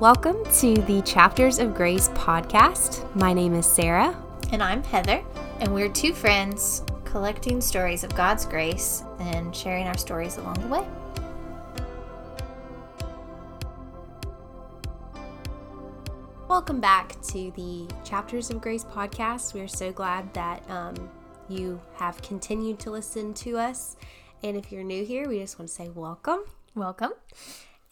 Welcome to the Chapters of Grace podcast. My name is Sara. And I'm Heather, and we're two friends collecting stories of God's grace and sharing our stories along the way. Welcome back to the Chapters of Grace podcast. We're so glad that um, you have continued to listen to us. And if you're new here, we just want to say welcome. Welcome.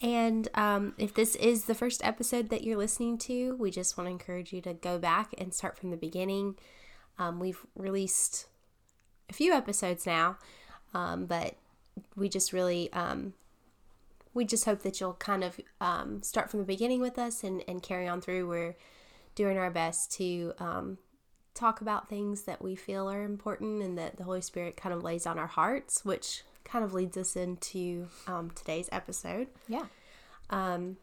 And um, if this is the first episode that you're listening to, we just want to encourage you to go back and start from the beginning. Um, we've released a few episodes now, um, but we just really, um, we just hope that you'll kind of um, start from the beginning with us and, and carry on through. We're doing our best to um, talk about things that we feel are important and that the Holy Spirit kind of lays on our hearts, which kind of leads us into um, today's episode. Yeah. Um,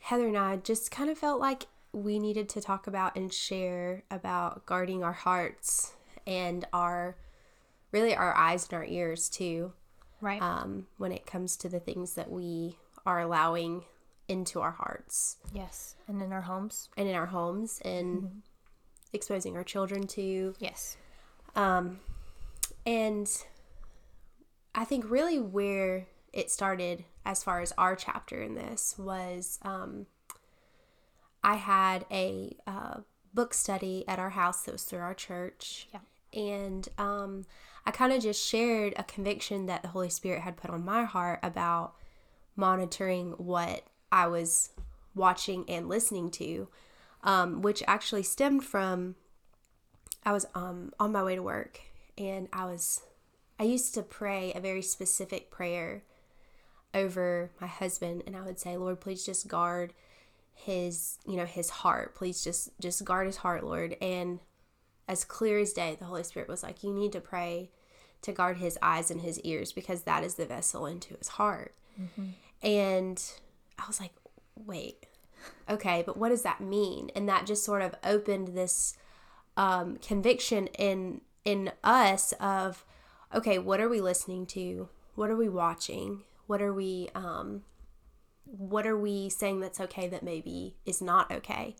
Heather and I just kind of felt like we needed to talk about and share about guarding our hearts and our really our eyes and our ears too. Right. Um, when it comes to the things that we are allowing into our hearts yes. And in our homes. and in our homes and exposing our children to. Yes. Um, and I think really where it started as far as our chapter in this was um, I had a uh, book study at our house that was through our church. Yeah. And um, I kind of just shared a conviction that the Holy Spirit had put on my heart about monitoring what I was watching and listening to, um, which actually stemmed from I was um, on my way to work and I was I used to pray a very specific prayer over my husband and I would say, Lord, please just guard his, you know, his heart. Please just just guard his heart, Lord. And as clear as day, the Holy Spirit was like, you need to pray to guard his eyes and his ears because that is the vessel into his heart. And I was like, wait, okay, but what does that mean? And that just sort of opened this um, conviction in in us of okay what are we listening to? What are we watching? What are we um, what are we saying that's okay that maybe is not okay?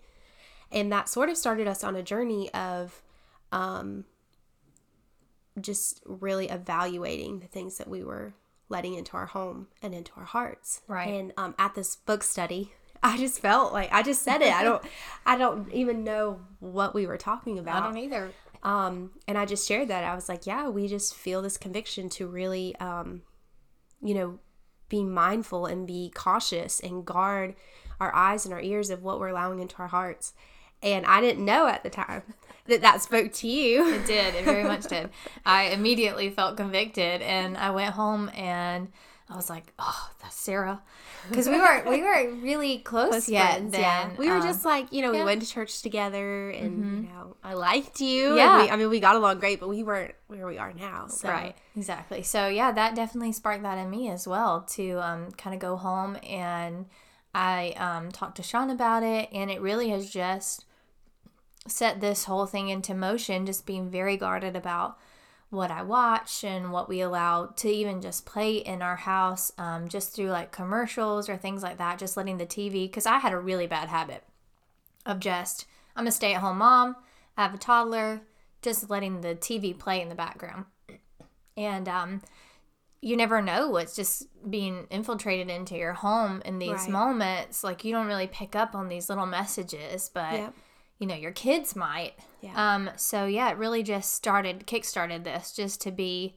And that sort of started us on a journey of um, just really evaluating the things that we were letting into our home and into our hearts. Right. and um, at this book study i just felt like i just said it. I don't i don't even know what we were talking about I don't either. Um, and I just shared that. I was like, yeah, we just feel this conviction to really, um, you know, be mindful and be cautious and guard our eyes and our ears of what we're allowing into our hearts. And I didn't know at the time that that spoke to you. It did. It very much did. I immediately felt convicted, and I went home and I was like, "Oh, that's Sara," because we weren't we weren't really close, Close yet. friends, yeah. We were Um, just like, you know, we yeah. went to church together and, you know, I liked you. Yeah. we, I mean, we got along great, but we weren't where we are now. So. Right, exactly. So yeah, that definitely sparked that in me as well to um, kind of go home and I um, talked to Sean about it, and it really has just set this whole thing into motion. Just being very guarded about what I watch and what we allow to even just play in our house, um, just through like commercials or things like that. Just letting the TV, because I had a really bad habit of just I'm a stay at home mom. I have a toddler, just letting the TV play in the background and um, you never know what's just being infiltrated into your home in these Right. moments. Like you don't really pick up on these little messages, but Yep. You know your kids might. Yeah. Um. So yeah, it really just started, kick-started this, just to be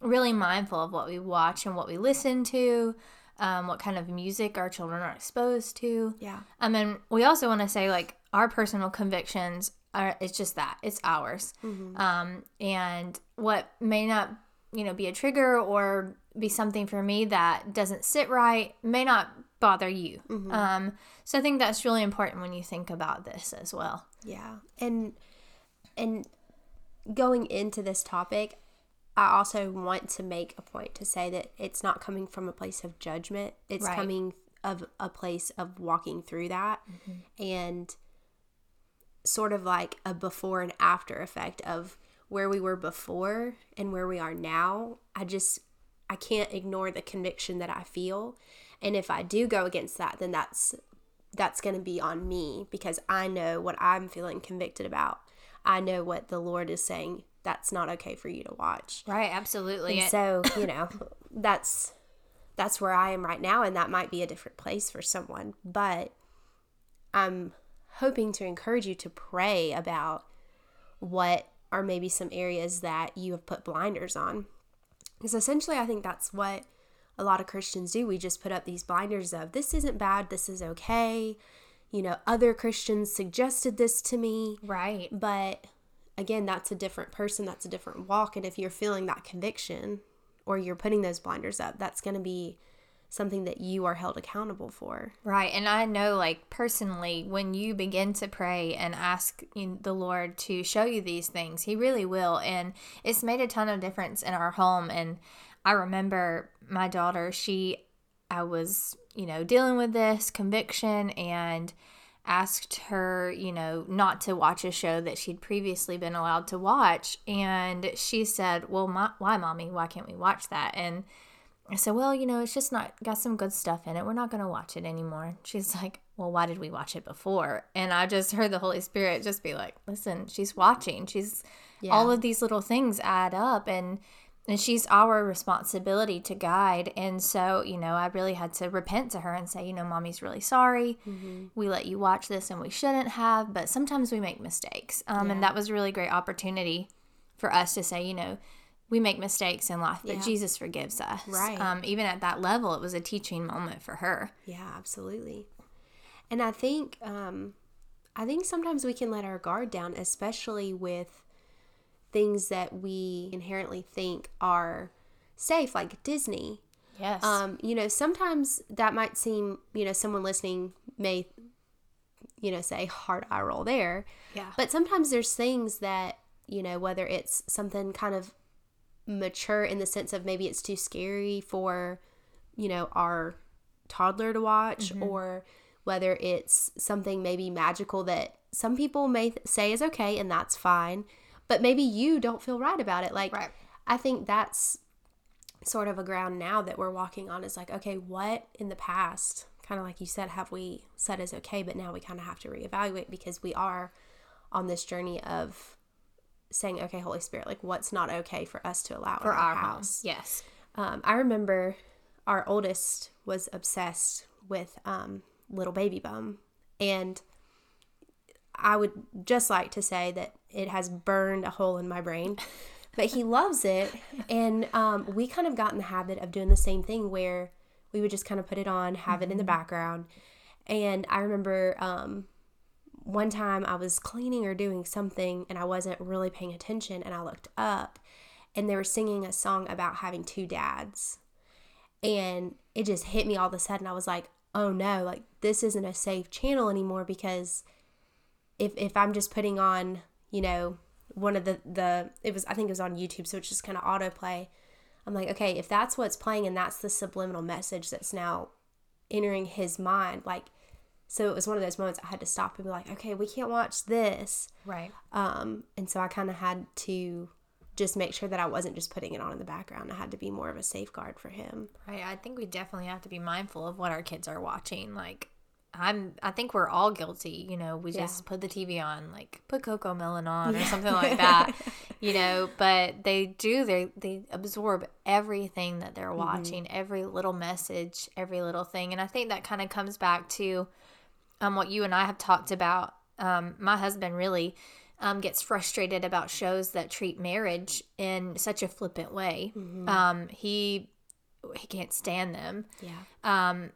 really mindful of what we watch and what we listen to, um, what kind of music our children are exposed to. Yeah. I mean, we also want to say like our personal convictions are it's just that it's ours, um, and what may not you know be a trigger or be something for me that doesn't sit right may not bother you. Um, so I think that's really important when you think about this as well. Yeah. And and going into this topic, I also want to make a point to say that it's not coming from a place of judgment. It's Right. coming of a place of walking through that and sort of like a before and after effect of where we were before and where we are now. I just I can't ignore the conviction that I feel. And if I do go against that, then that's that's going to be on me because I know what I'm feeling convicted about. I know what the Lord is saying that's not okay for you to watch. Right, absolutely. And so, you know, that's that's where I am right now and that might be a different place for someone, but I'm hoping to encourage you to pray about what are maybe some areas that you have put blinders on. Because essentially I think that's what a lot of Christians do. We just put up these blinders of this isn't bad, this is okay. You know, other Christians suggested this to me. Right. But again, that's a different person, that's a different walk. And if you're feeling that conviction or you're putting those blinders up, that's going to be something that you are held accountable for. Right. And I know, like, personally, when you begin to pray and ask the Lord to show you these things, He really will. And it's made a ton of difference in our home. And I remember my daughter, she, I was, you know, dealing with this conviction and asked her, you know, not to watch a show that she'd previously been allowed to watch. And she said, Well, my, why, mommy? Why can't we watch that? And I said, Well, you know, it's just not got some good stuff in it. We're not going to watch it anymore. She's like, Well, why did we watch it before? And I just heard the Holy Spirit just be like, Listen, she's watching. She's yeah. all of these little things add up. And and she's our responsibility to guide. And so you know i really had to repent to her and say you know mommy's really sorry. Mm-hmm. we let you watch this and we shouldn't have but sometimes we make mistakes. Um, yeah. and that was a really great opportunity for us to say you know we make mistakes in life but yeah. jesus forgives us. Right. Um, even at that level it was a teaching moment for her. Yeah absolutely. And i think um, i think sometimes we can let our guard down especially with things that we inherently think are safe, like Disney. Yes. Um, you know, sometimes that might seem, you know, someone listening may, you know, say hard eye roll there. Yeah. But sometimes there's things that, you know, whether it's something kind of mature in the sense of maybe it's too scary for, you know, our toddler to watch, mm-hmm. or whether it's something maybe magical that some people may say is okay and that's fine but maybe you don't feel right about it. Like, right. I think that's sort of a ground now that we're walking on is like, okay, what in the past, kind of like you said, have we said is okay, but now we kind of have to reevaluate because we are on this journey of saying, okay, Holy Spirit, like what's not okay for us to allow for our, our, house? Home. Yes. Um, I remember our oldest was obsessed with um, little baby bum, and I would just like to say that it has burned a hole in my brain. But he loves it. And um, we kind of got in the habit of doing the same thing where we would just kind of put it on, have mm-hmm. it in the mm-hmm. background. And I remember um, one time I was cleaning or doing something and I wasn't really paying attention and I looked up and they were singing a song about having two dads. And it just hit me all of a sudden. I was like, oh no, like this isn't a safe channel anymore because if if I'm just putting on, you know, one of the the it was I think it was on YouTube, so it's just kind of autoplay. I'm like, okay, if that's what's playing and that's the subliminal message that's now entering his mind, like so it was one of those moments I had to stop and be like, okay, we can't watch this. Right. Um, and so I kind of had to just make sure that I wasn't just putting it on in the background. I had to be more of a safeguard for him. Right. I think we definitely have to be mindful of what our kids are watching. Like, I'm I think we're all guilty, you know, we just put the TV on, like put CoComelon on or something like that. you know, but they do they they absorb everything that they're mm-hmm. watching, mm-hmm. every little message, every little thing. And I think that kind of comes back to um what you and I have talked about. Um my husband really um, gets frustrated about shows that treat marriage in such a flippant way. Mm-hmm. Um, he he can't stand them. Yeah. Um,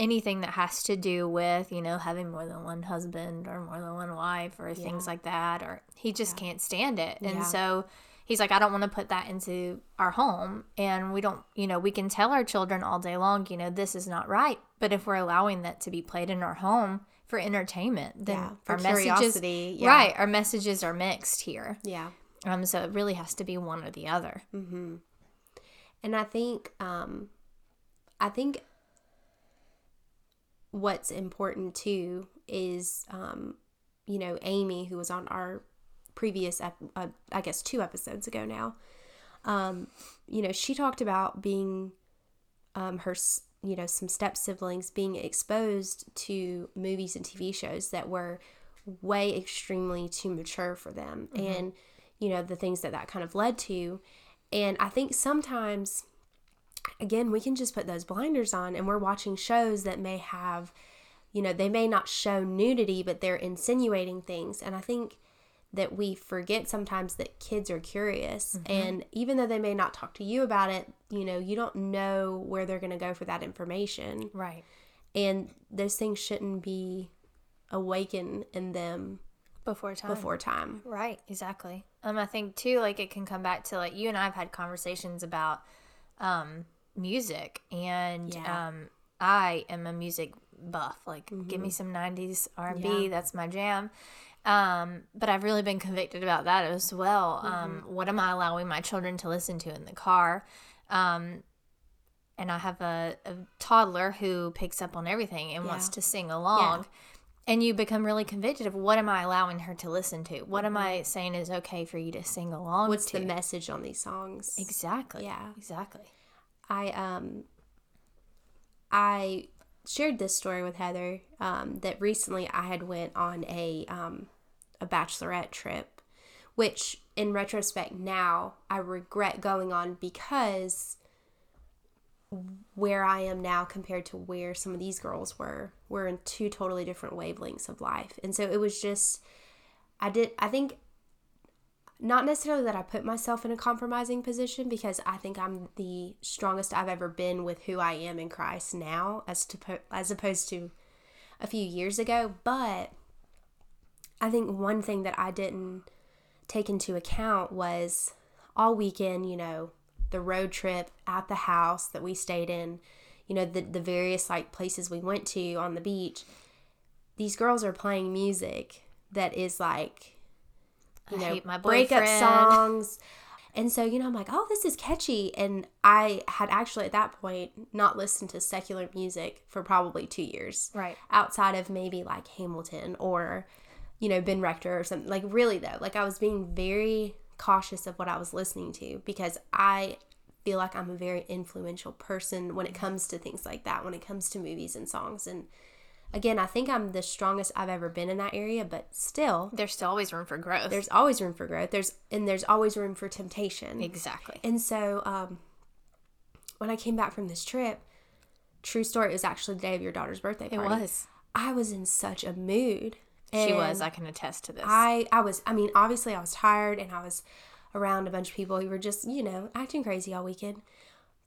anything that has to do with you know having more than one husband or more than one wife or yeah. things like that or he just yeah. can't stand it and yeah. so he's like i don't want to put that into our home and we don't you know we can tell our children all day long you know this is not right but if we're allowing that to be played in our home for entertainment then our messages right our messages are mixed here yeah um so it really has to be one or the other mm-hmm. and i think um i think what's important too is, um, you know, Amy, who was on our previous, ep- uh, I guess, two episodes ago now. Um, you know, she talked about being um, her you know, some step siblings being exposed to movies and TV shows that were way extremely too mature for them and, you know, the things that that kind of led to. And I think sometimes, again, we can just put those blinders on and we're watching shows that may have, you know, they may not show nudity, but they're insinuating things. And I think that we forget sometimes that kids are curious and even though they may not talk to you about it you know you don't know where they're going to go for that information Right. and those things shouldn't be awakened in them Before time. before time Right, exactly. Um, I think too, like it can come back to like you and I've had conversations about um music, and Yeah. um, I am a music buff. Like, give me some '90s R&B. Mm-hmm. Yeah. That's my jam. Um, but I've really been convicted about that as well. Um, Mm-hmm. what am I allowing my children to listen to in the car? Um, and I have a, a toddler who picks up on everything and wants to sing along. And you become really convicted of what am I allowing her to listen to? What am I saying is okay for you to sing along Mm-hmm. what's to? the message on these songs exactly. Yeah. Exactly. I um I shared this story with Heather um, that recently I had went on a um, a bachelorette trip, which in retrospect now I regret going on because where I am now compared to where some of these girls were, we're in two totally different wavelengths of life. And so it was just I did I think not necessarily that I put myself in a compromising position because I think I'm the strongest I've ever been with who I am in Christ now as to as opposed to a few years ago, but I think one thing that I didn't take into account was all weekend, you know, the road trip at the house that we stayed in, you know, the the various like places we went to on the beach. These girls are playing music that is like you I know, my breakup songs. And so, you know, I'm like, oh, this is catchy. And I had actually at that point not listened to secular music for probably two years. Right. Outside of maybe like Hamilton or, you know, Ben Rector or something. Like, really, though, like I was being very cautious of what I was listening to because I feel like I'm a very influential person when it comes to things like that, when it comes to movies and songs. And again, I think I'm the strongest I've ever been in that area, but still, There's still always room for growth. there's always room for growth. There's and there's always room for temptation. exactly. And so, um, when I came back from this trip, true story, it was actually the day of your daughter's birthday It party. was. I was in such a mood. She was. I can attest to this. I I was. I mean, obviously, I was tired, and I was around a bunch of people who were just, you know, acting crazy all weekend.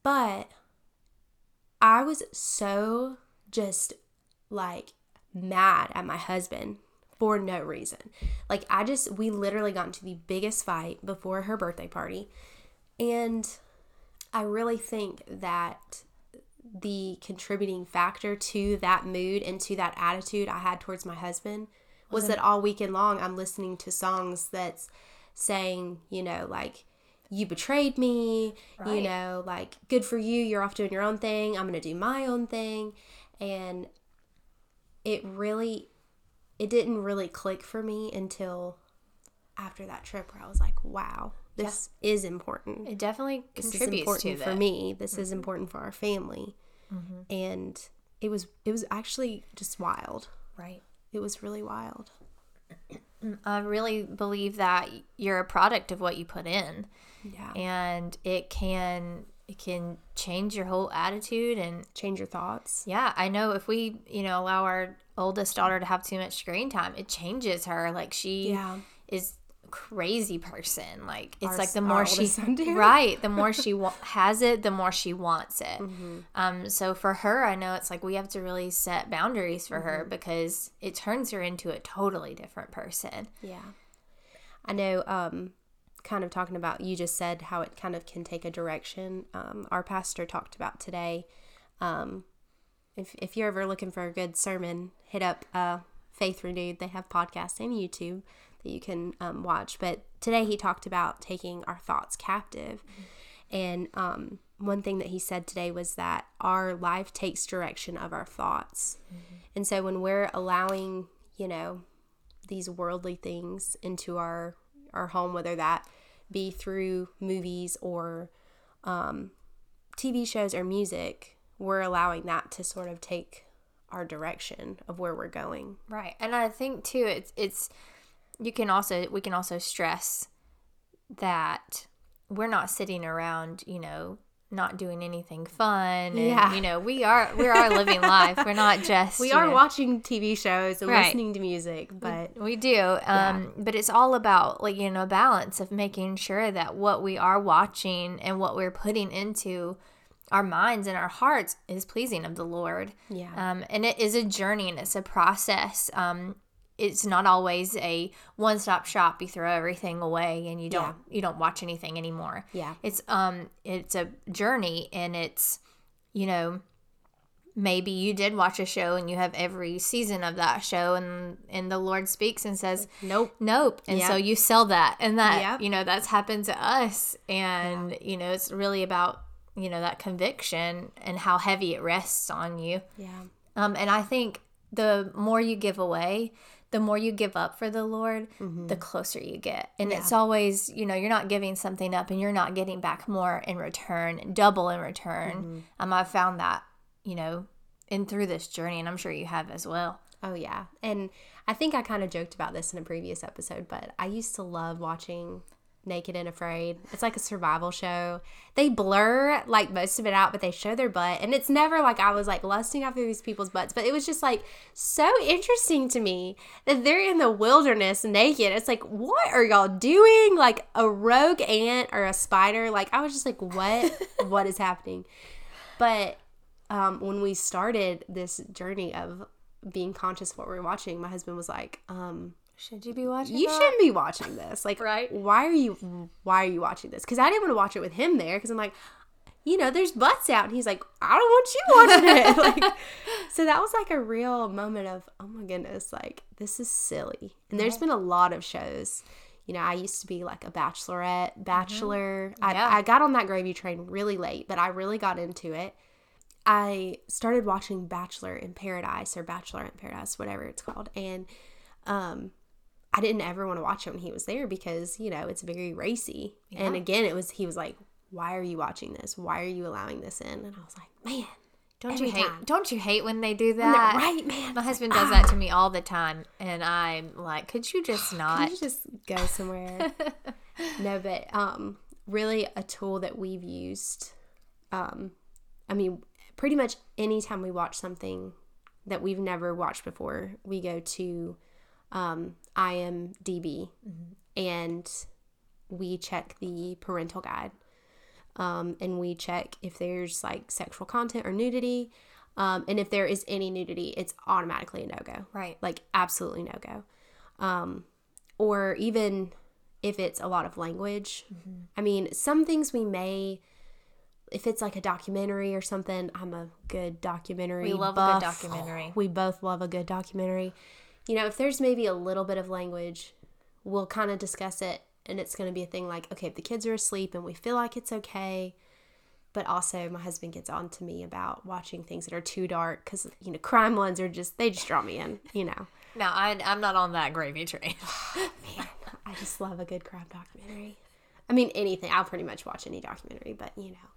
But I was so just like mad at my husband for no reason. Like I just we literally got into the biggest fight before her birthday party. And I really think that the contributing factor to that mood and to that attitude I had towards my husband was that all weekend long? I'm listening to songs that's saying, you know, like you betrayed me, you know, like good for you, you're off doing your own thing, I'm to do my own thing. And it really it didn't really click for me until after that trip where I was like, wow, this is important. It definitely this is important to for me. This is mm-hmm. important for our family. Mm-hmm. And it was it was actually just wild. Right. It was really wild. I really believe that you're a product of what you put in, yeah. And it can it can change your whole attitude and change your thoughts. Yeah i know if we you know allow our oldest daughter to have too much screen time it changes her. Like she Yeah. is crazy person. Like it's Our like the more she oldest son did. right the more she wa- has it the more she wants it. Mm-hmm. um so for her i know it's like we have to really set boundaries for Mm-hmm. her because it turns her into a totally different person. Yeah. I know um kind of talking about you just said how it kind of can take a direction um our pastor talked about today. Um if, if you're ever looking for a good sermon hit up uh faith renewed. They have podcasts and youtube that you can um, watch but today he talked about taking our thoughts captive and um, one thing that he said today was that our life takes direction of our thoughts and so when we're allowing you know these worldly things into our our home whether that be through movies or um, tv shows or music we're allowing that to sort of take our direction of where we're going. Right. And I think too it's it's you can also we can also stress that we're not sitting around, you know, not doing anything fun. And, Yeah. You know, we are we are living life. We're not just We are know, watching TV shows and Right. listening to music, but We do. Um, But it's all about, like, you know, balance of making sure that what we are watching and what we're putting into our minds and our hearts is pleasing of the Lord. yeah. Um, and it is a journey and it's a process. Um, it's not always a one stop shop. You throw everything away and you don't you don't watch anything anymore. Yeah. It's um it's a journey and it's you know maybe you did watch a show and you have every season of that show and and the Lord speaks and says nope. nope and so you sell that and that Yep. you know that's happened to us and you know it's really about you know that conviction and how heavy it rests on you Yeah. um, and I think the more you give away, the more you give up for the Lord, the closer you get. And it's always, you know, you're not giving something up and you're not getting back more in return, double in return. Um, I've found that, you know, in through this journey, and I'm sure you have as well. Oh yeah. And I think I kind of joked about this in a previous episode, but I used to love watching Naked and Afraid. It's like a survival show. They blur like most of it out, but they show their butt. And it's never like I was like lusting after these people's butts, but it was just like so interesting to me that they're in the wilderness naked. It's like, what are y'all doing? Like a rogue ant or a spider? Like I was just like, what what is happening? But um, when we started this journey of being conscious of what we're watching, my husband was like, um, Should you be watching? "You that? shouldn't be watching this. Like, Right. Why are you? Why are you watching this? Because I didn't want to watch it with him there. Because I'm like, you know, there's butts out, and he's like, I don't want you watching it. like, so that was like a real moment of, oh my goodness, like this is silly. And there's been a lot of shows. You know, I used to be like a bachelorette, bachelor. Yeah. I, I got on that gravy train really late, but I really got into it. I started watching Bachelor in Paradise or Bachelor in Paradise, whatever it's called. And um, I didn't ever want to watch it when he was there because, you know, it's very racy. And again, it was, he was like, why are you watching this? Why are you allowing this in? And I was like, man, Don't every you hate? time. Don't you hate when they do that? right, man. My husband does ah, that to me all the time, and I'm like, could you just not? you just go somewhere? no, but um, really a tool that we've used. Um, I mean, pretty much anytime we watch something that we've never watched before, we go to um, IMDb and we check the parental guide. Um, and we check if there's like sexual content or nudity. Um, and if there is any nudity, it's automatically a no go Right. like absolutely no go um or even if it's a lot of language i mean some things we may if it's like a documentary or something i'm a good documentary We love a good documentary. we both love a good documentary you know if there's maybe a little bit of language we'll kind of discuss it and it's going to be a thing like okay if the kids are asleep and we feel like it's okay but also my husband gets on to me about watching things that are too dark because you know crime ones are just they just draw me in you know No, I, I'm not on that gravy train. Man, I just love a good crime documentary. I mean, anything. I'll pretty much watch any documentary, but you know,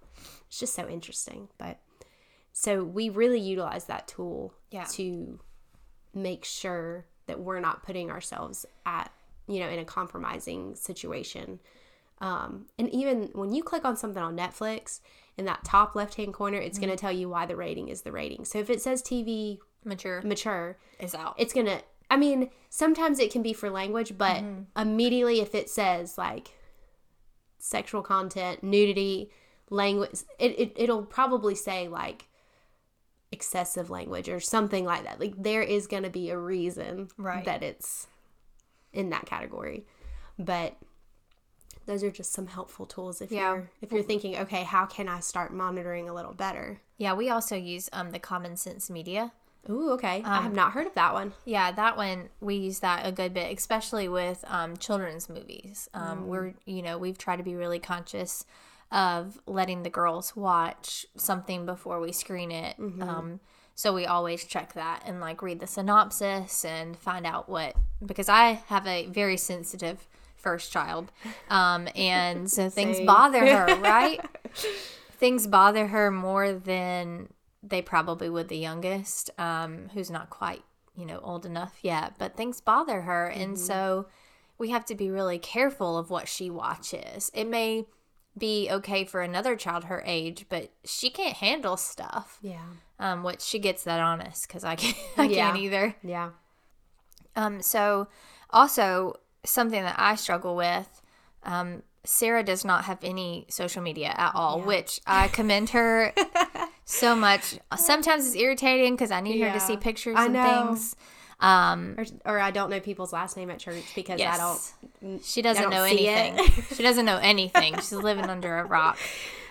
it's just so interesting. But so we really utilize that tool Yeah. to make sure that we're not putting ourselves at, you know, in a compromising situation. Um, and even when you click on something on Netflix, in that top left hand corner, it's going to tell you why the rating is the rating. So if it says TV Mature mature, is out. it's gonna i mean sometimes it can be for language but immediately if it says like sexual content nudity language it, it, it'll probably say like excessive language or something like that like there is gonna be a reason Right. that it's in that category but those are just some helpful tools if Yeah. you're if you're thinking okay how can i start monitoring a little better yeah, we also use um the Common Sense Media. Ooh, okay i have not heard of that one Yeah, that one we use that a good bit, especially with um, children's movies. Um, We're you know we've tried to be really conscious of letting the girls watch something before we screen it. Um, so we always check that and like read the synopsis and find out what because I have a very sensitive first child, um, and so things bother her, right? things bother her more than they probably would the youngest, um, who's not quite, you know, old enough yet, but things bother her. Mm-hmm. And so we have to be really careful of what she watches. It may be okay for another child her age, but she can't handle stuff. Yeah. Um, which she gets that honest because I can't, I Yeah. can't either. Yeah. Um, so also something that I struggle with, um, Sara does not have any social media at all, which I commend her so much. Sometimes it's irritating because I need her to see Yeah. pictures I and know. things. Um, Or, or I don't know people's last name at church because I don't. She doesn't don't know anything. she doesn't know anything. She's living under a rock.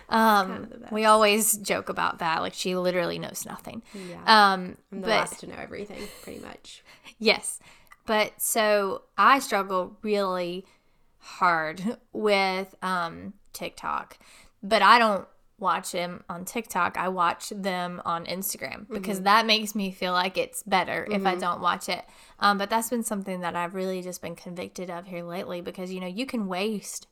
Um, the best. we always joke about that. Like she literally knows nothing. Yeah. Um, I'm the but last to know everything, pretty much. Yes. But so I struggle really hard with um, TikTok, but I don't watch them on TikTok. I watch them on Instagram because mm-hmm. that makes me feel like it's better if I mm-hmm. don't watch it. Um, but that's been something that I've really just been convicted of here lately because, you know, you can waste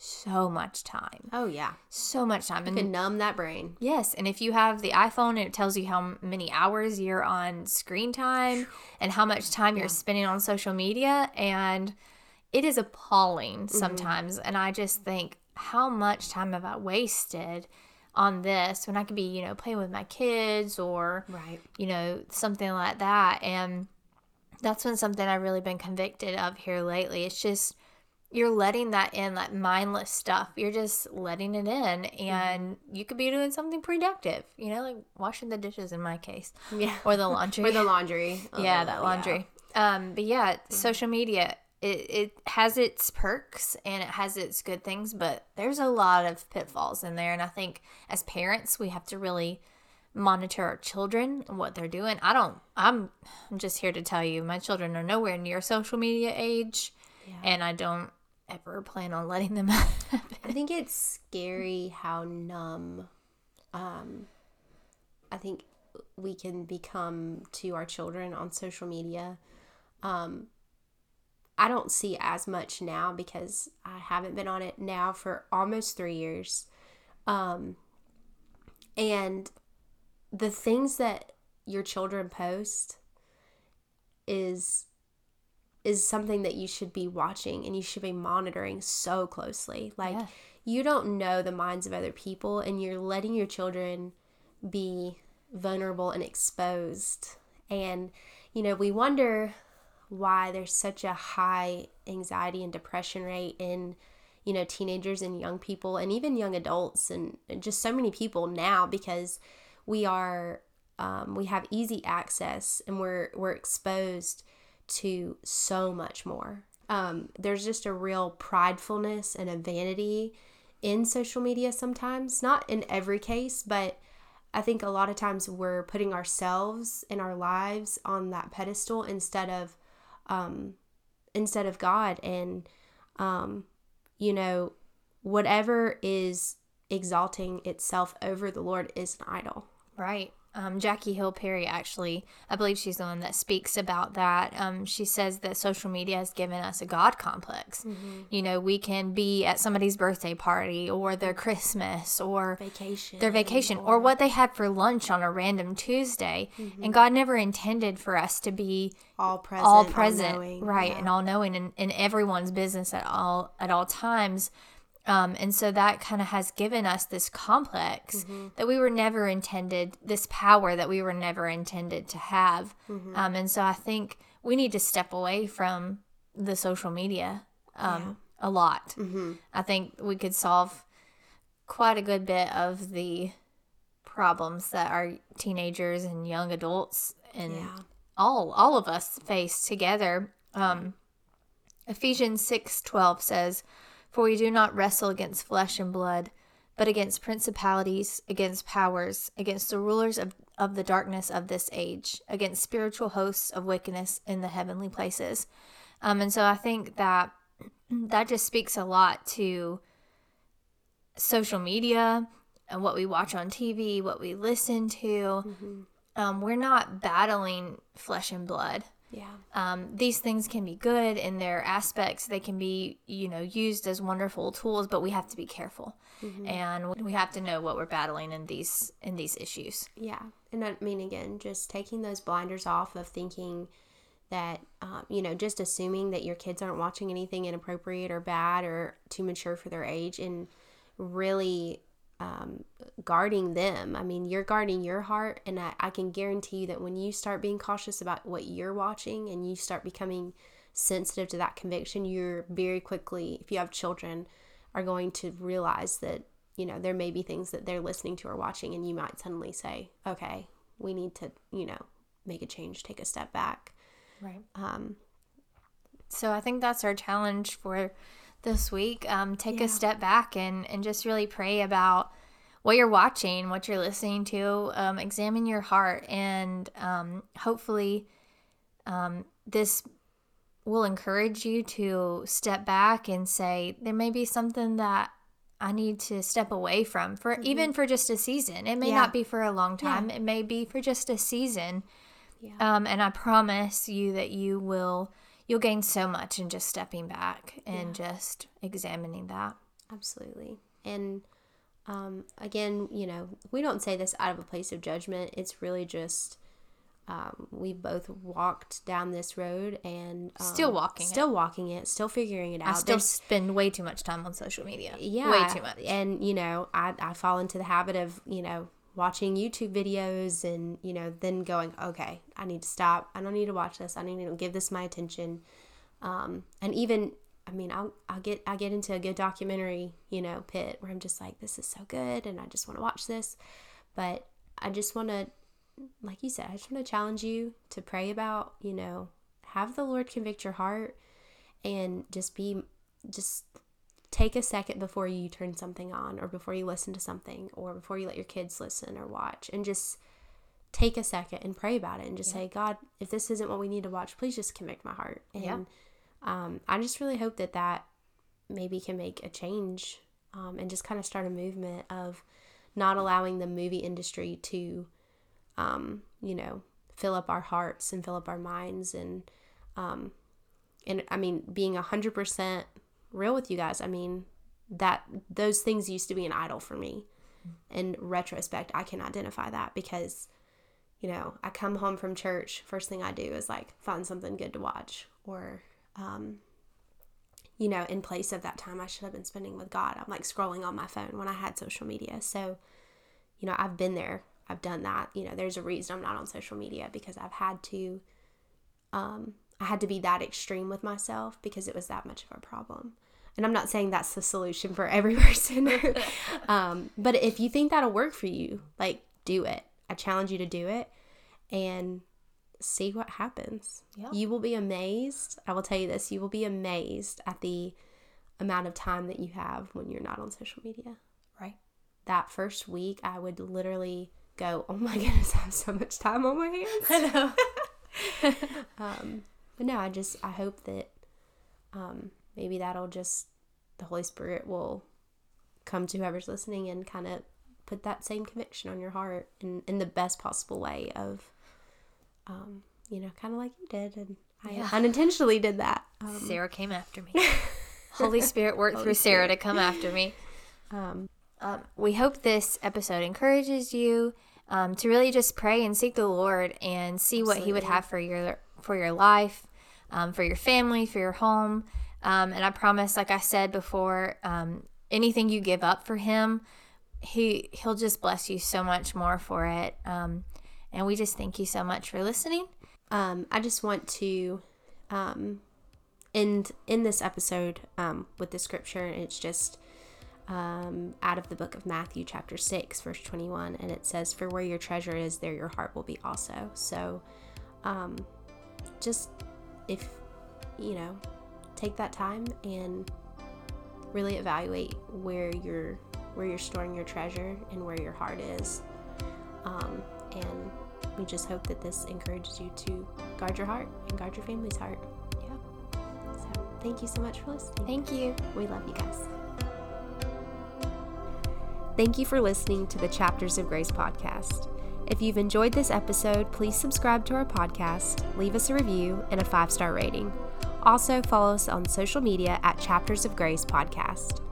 so much time, Oh yeah, so much time. And can numb that brain. Yes, and if you have the iPhone, it tells you how many hours you're on screen time and how much time you're spending on social media, and it is appalling mm-hmm. sometimes. And I just think, how much time have I wasted on this when I could be, you know, playing with my kids or, Right. you know, something like that. And that's been something I've really been convicted of here lately. It's just you're letting that in, that mindless stuff. You're just letting it in, and you could be doing something productive, you know, like washing the dishes in my case, Yeah. or the laundry. Or the laundry. yeah, Oh, that laundry. Um, but yeah, social media. It, it has its perks and it has its good things, but there's a lot of pitfalls in there. And I think as parents, we have to really monitor our children and what they're doing. I don't, I'm, I'm just here to tell you, my children are nowhere near social media age, and I don't ever plan on letting them. I think it's scary how numb um I think we can become to our children on social media. Um I don't see as much now because I haven't been on it now for almost 3 years. Um and the things that your children post is is something that you should be watching and you should be monitoring so closely. Like Yeah. you don't know the minds of other people and you're letting your children be vulnerable and exposed. And you know, we wonder why there's such a high anxiety and depression rate in you know teenagers and young people and even young adults and, just so many people now because we are um, we have easy access and we're we're exposed to so much more. Um, there's just a real pridefulness and a vanity in social media sometimes not in every case but i think a lot of times we're putting ourselves and our lives on that pedestal instead of um, instead of god and um, you know whatever is exalting itself over the lord is an idol Right. Um, Jackie Hill Perry actually, I believe she's the one that speaks about that. Um, she says that social media has given us a God complex. You know, we can be at somebody's birthday party or their Christmas or vacation their vacation or what they had for lunch on a random Tuesday. And God never intended for us to be all present all present, all-knowing. right, Yeah. and all knowing in, in everyone's business at all at all times. Um, and so that kind of has given us this complex Mm-hmm. that we were never intended, this power that we were never intended to have. Mm-hmm. Um, and so I think we need to step away from the social media um, a lot. Mm-hmm. I think we could solve quite a good bit of the problems that our teenagers and young adults and Yeah. all all of us face together. Um, Ephesians six twelve says, "For we do not wrestle against flesh and blood, but against principalities, against powers, against the rulers of, of the darkness of this age, against spiritual hosts of wickedness in the heavenly places." Um, and so I think that that just speaks a lot to social media and what we watch on TV, what we listen to. Um, we're not battling flesh and blood. Yeah. Um, these things can be good in their aspects. They can be, you know, used as wonderful tools, but we have to be careful, and we have to know what we're battling in these in these issues. Yeah. And I mean, again, just taking those blinders off of thinking that, um, you know, just assuming that your kids aren't watching anything inappropriate or bad or too mature for their age and really um, guarding them. I mean, you're guarding your heart. And I, I can guarantee you that when you start being cautious about what you're watching and you start becoming sensitive to that conviction, you're very quickly, if you have children, are going to realize that you know there may be things that they're listening to or watching and you might suddenly say okay we need to you know make a change take a step back Right. um So I think that's our challenge for this week. Um, take Yeah. a step back and, and just really pray about what you're watching, what you're listening to. Um, examine your heart, and um, hopefully, um, this will encourage you to step back and say, there may be something that I need to step away from for even for just a season. It may Yeah. not be for a long time. It may be for just a season. yeah Um, and I promise you that you will you'll gain so much in just stepping back and just examining that. absolutely and um again you know we don't say this out of a place of judgment it's really just um, we both walked down this road and um, Still walking it. still walking it still figuring it out I still There's- spend way too much time on social media. yeah way too much. and you know I, I fall into the habit of you know watching youtube videos and you know then going okay i need to stop. I don't need to watch this. I need to give this my attention. Um and even i mean i'll, I'll get i get into a good documentary you know pit where i'm just like this is so good and i just want to watch this. But i just want to like you said i just want to challenge you to pray about you know have the lord convict your heart and just be just take a second before you turn something on or before you listen to something or before you let your kids listen or watch and just take a second and pray about it and just say god if this isn't what we need to watch please just convict my heart and Yeah. um, i just really hope that that maybe can make a change um, and just kind of start a movement of not allowing the movie industry to um, you know fill up our hearts and fill up our minds and um, and i mean being 100% real with you guys. I mean that those things used to be an idol for me. In retrospect i can identify that because you know i come home from church first thing i do is like find something good to watch or um, you know in place of that time i should have been spending with god. I'm like scrolling on my phone when i had social media. So you know i've been there. I've done that. You know there's a reason i'm not on social media because i've had to um, i had to be that extreme with myself because it was that much of a problem and i'm not saying that's the solution for every person um, but if you think that'll work for you like do it i challenge you to do it and see what happens Yeah. you will be amazed i will tell you this you will be amazed at the amount of time that you have when you're not on social media Right. that first week i would literally go oh my goodness i have so much time on my hands I know. um, but no, I just I hope that um, maybe that'll just the Holy Spirit will come to whoever's listening and kind of put that same conviction on your heart in in the best possible way of, um, you know, kind of like you did, and I Yeah. unintentionally did that. Um, Sara came after me. Holy Spirit worked Holy through Sara to come after me. um, Um, we hope this episode encourages you um, to really just pray and seek the Lord and see what He would have for your for your life, um, for your family, for your home. Um, and I promise, like I said before, um, anything you give up for Him, He He'll just bless you so much more for it. Um, and we just thank you so much for listening. um, I just want to um, end in this episode with the scripture. It's just um, out of the book of Matthew, chapter 6, verse 21. And it says, For where your treasure is, there your heart will be also. So um, just if, you know, take that time and really evaluate where you're where you're storing your treasure and where your heart is um, and we just hope that this encourages you to guard your heart and guard your family's heart Yeah. so thank you so much for listening Thank you. we love you guys. Thank you for listening to the Chapters of Grace podcast. If you've enjoyed this episode, please subscribe to our podcast, leave us a review, and a five star rating. Also, follow us on social media at Chapters of Grace Podcast.